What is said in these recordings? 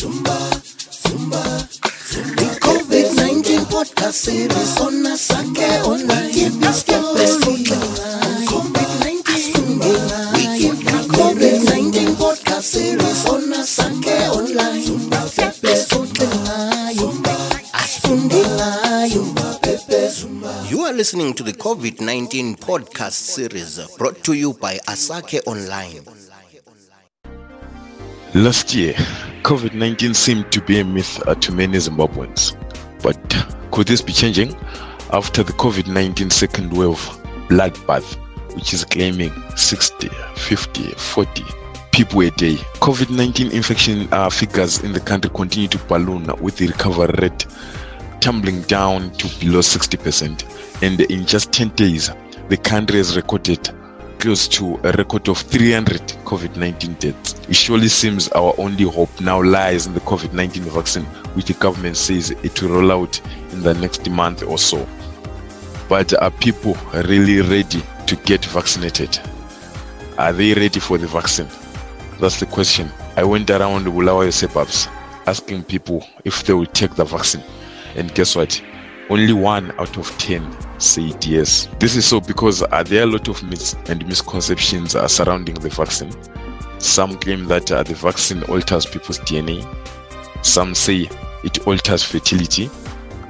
The COVID-19 podcast series on Asake Online. COVID-19. The COVID-19 podcast series on Asake Online. You are listening to the COVID 19 podcast series brought to you by Asake Online. Last year, COVID 19 seemed to be a myth uh, to many Zimbabweans. But could this be changing after the COVID 19 second wave bloodbath, which is claiming 60, 50, 40 people a day? COVID 19 infection uh, figures in the country continue to balloon with the recovery rate tumbling down to below 60%. And in just 10 days, the country has recorded close to a record of 300 COVID 19 deaths. It surely seems our only hope now lies in the COVID 19 vaccine, which the government says it will roll out in the next month or so. But are people really ready to get vaccinated? Are they ready for the vaccine? That's the question. I went around Bulawayo suburbs asking people if they will take the vaccine. And guess what? Only one out of 10 said yes. This is so because uh, there are a lot of myths and misconceptions uh, surrounding the vaccine. Some claim that uh, the vaccine alters people's DNA. Some say it alters fertility.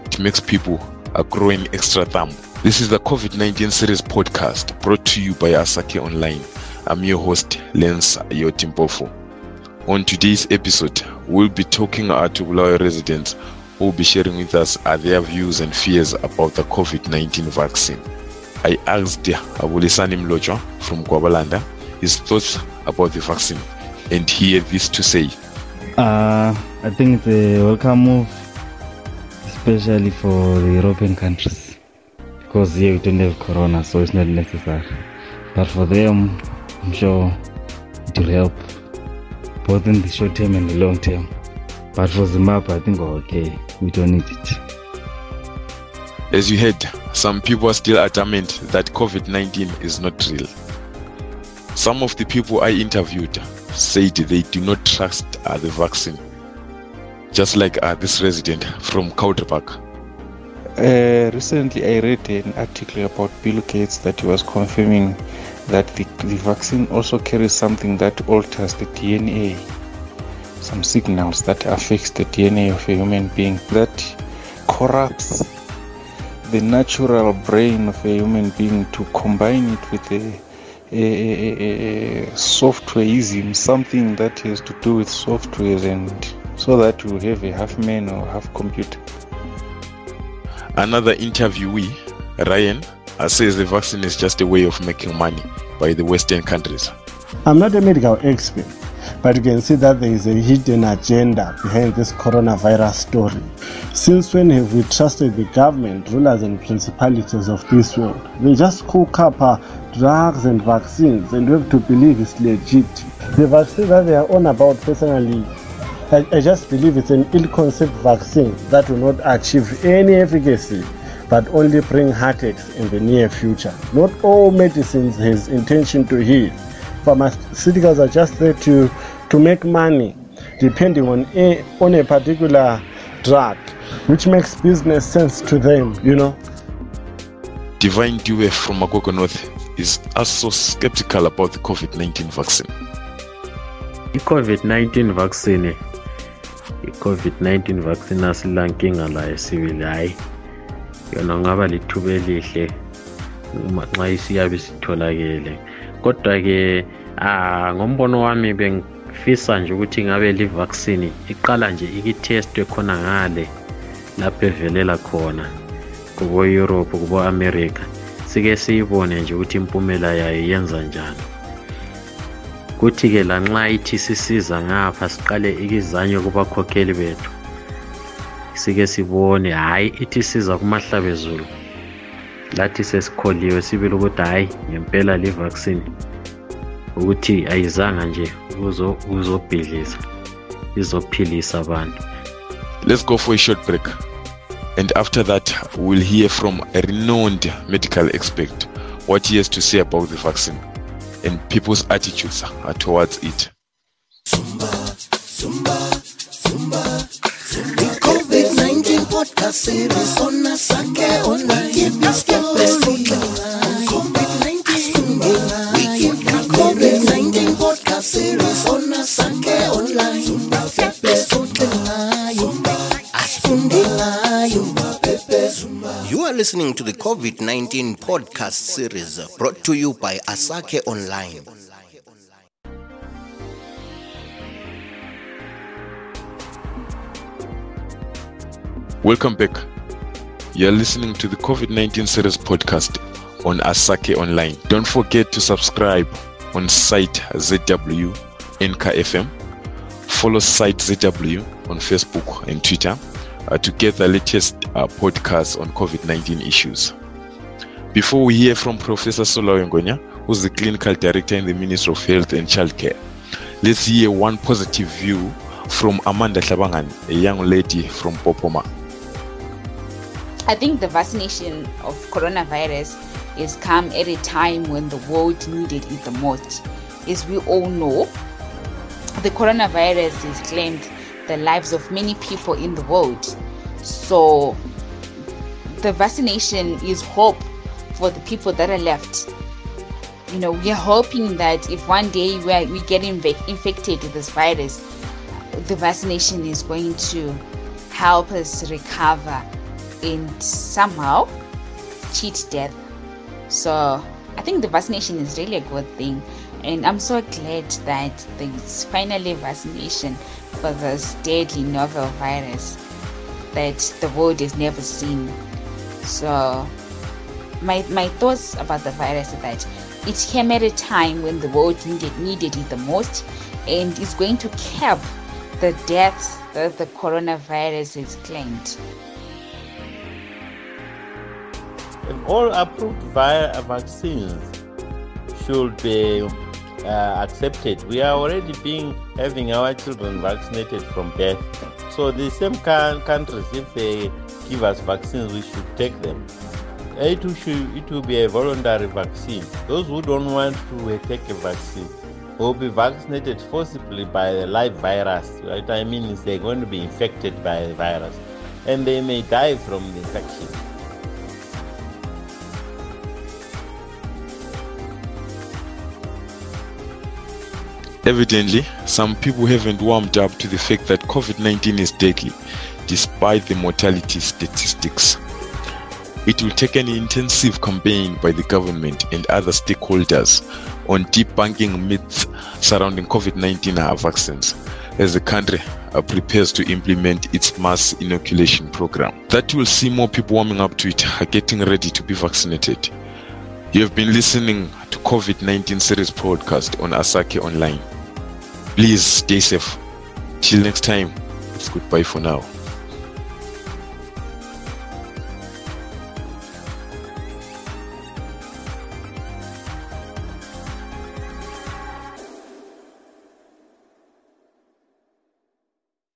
It makes people uh, growing extra thumb. This is the COVID 19 series podcast brought to you by Asake Online. I'm your host, Lens Yotimpofo. On today's episode, we'll be talking uh, to Bulawayo residents who will be sharing with us uh, their views and fears about the COVID 19 vaccine. I asked Abulisani Mlojo from Gwabalanda his thoughts about the vaccine, and he had this to say. Uh, I think it's a welcome move, especially for the European countries, because here we don't have corona, so it's not necessary. But for them, I'm sure it will help, both in the short term and the long term. But for Zimbabwe, I think we're okay. We don't need it. As you heard, some people are still adamant that COVID 19 is not real. Some of the people I interviewed said they do not trust uh, the vaccine, just like uh, this resident from Cowdray Park. Uh, recently, I read an article about Bill Gates that he was confirming that the, the vaccine also carries something that alters the DNA, some signals that affects the DNA of a human being that corrupts the natural brain of a human being to combine it with a, a, a, a softwareism, something that has to do with softwares, and so that you have a half man or half computer. Another interviewee, Ryan, uh, says the vaccine is just a way of making money by the Western countries. I'm not a medical expert, but you can see that there is a hidden agenda behind this coronavirus story. Since when have we trusted the government, rulers, and principalities of this world? They just cook up uh, drugs and vaccines, and we have to believe it's legit. The vaccine that they are on about personally, I, I just believe it's an ill-conceived vaccine that will not achieve any efficacy but only bring heartaches in the near future. Not all medicines has intention to heal. Pharmaceuticals are just there to, to make money depending on a, on a particular drug, which makes business sense to them, you know. Divine Due from Magwegwe North is also skeptical about the COVID 19 vaccine. i-covid-19 vaccine i-covid-19 vaccine asila nkinga layo sibili hhayi yona kungaba lithuba elihle uma nxa isiyabe sitholakele kodwa-ke ah ngombono wami bengifisa nje ukuthi ngabe li vaccine iqala nje ikithestwe khona ngale lapho evelela khona kubo Europe kubo America sike siyibone nje ukuthi impumela yayo yenza njani. Kuthi-ke lanxa ithi sisiza ngapha siqale ikizanyo kubakhokheli bethu sike sibone hhayi ithi siza kumahlabezulu lathi sesikholiwe sibili ukuthi hhayi ngempela le vaccine ukuthi ayizanga nje ukuzobhidliza izophilisa abantu Let's go for a short break. And after that, we'll hear from a renowned medical expert what he has to say about the vaccine and people's attitudes towards it. podcast series on Asake Online. You are listening to the COVID 19 podcast series brought to you by Asake Online. Welcome back. You're listening to the COVID 19 series podcast on Asake Online. Don't forget to subscribe on site ZW NKFM. Follow site ZW on Facebook and Twitter uh, to get the latest uh, podcasts on COVID 19 issues. Before we hear from Professor Sola who's the clinical director in the Ministry of Health and Childcare, let's hear one positive view from Amanda Shabangan, a young lady from Mpopoma. I think the vaccination of coronavirus has come at a time when the world needed it the most. As we all know, the coronavirus has claimed the lives of many people in the world. So the vaccination is hope for the people that are left. You know, we are hoping that if one day we, are, we get inve- infected with this virus, the vaccination is going to help us recover and somehow cheat death. So I think the vaccination is really a good thing, and I'm so glad that there's finally vaccination for this deadly novel virus that the world has never seen. So my my thoughts about the virus is that it came at a time when the world needed needed it the most, and it's going to cap the deaths that the coronavirus has claimed. All approved via vaccines should be uh, accepted. We are already being having our children vaccinated from birth. So the same can, countries, if they give us vaccines, we should take them. It will, should, it will be a voluntary vaccine. Those who don't want to take a vaccine will be vaccinated forcibly by the live virus. What I mean they're going to be infected by the virus and they may die from the infection. Evidently, some people haven't warmed up to the fact that COVID 19 is deadly, despite the mortality statistics. It will take an intensive campaign by the government and other stakeholders on debunking myths surrounding COVID 19 vaccines as the country uh, prepares to implement its mass inoculation program. That will see more people warming up to it, getting ready to be vaccinated. You have been listening to COVID 19 series podcast on Asake Online. Please stay safe. Till next time, it's goodbye for now.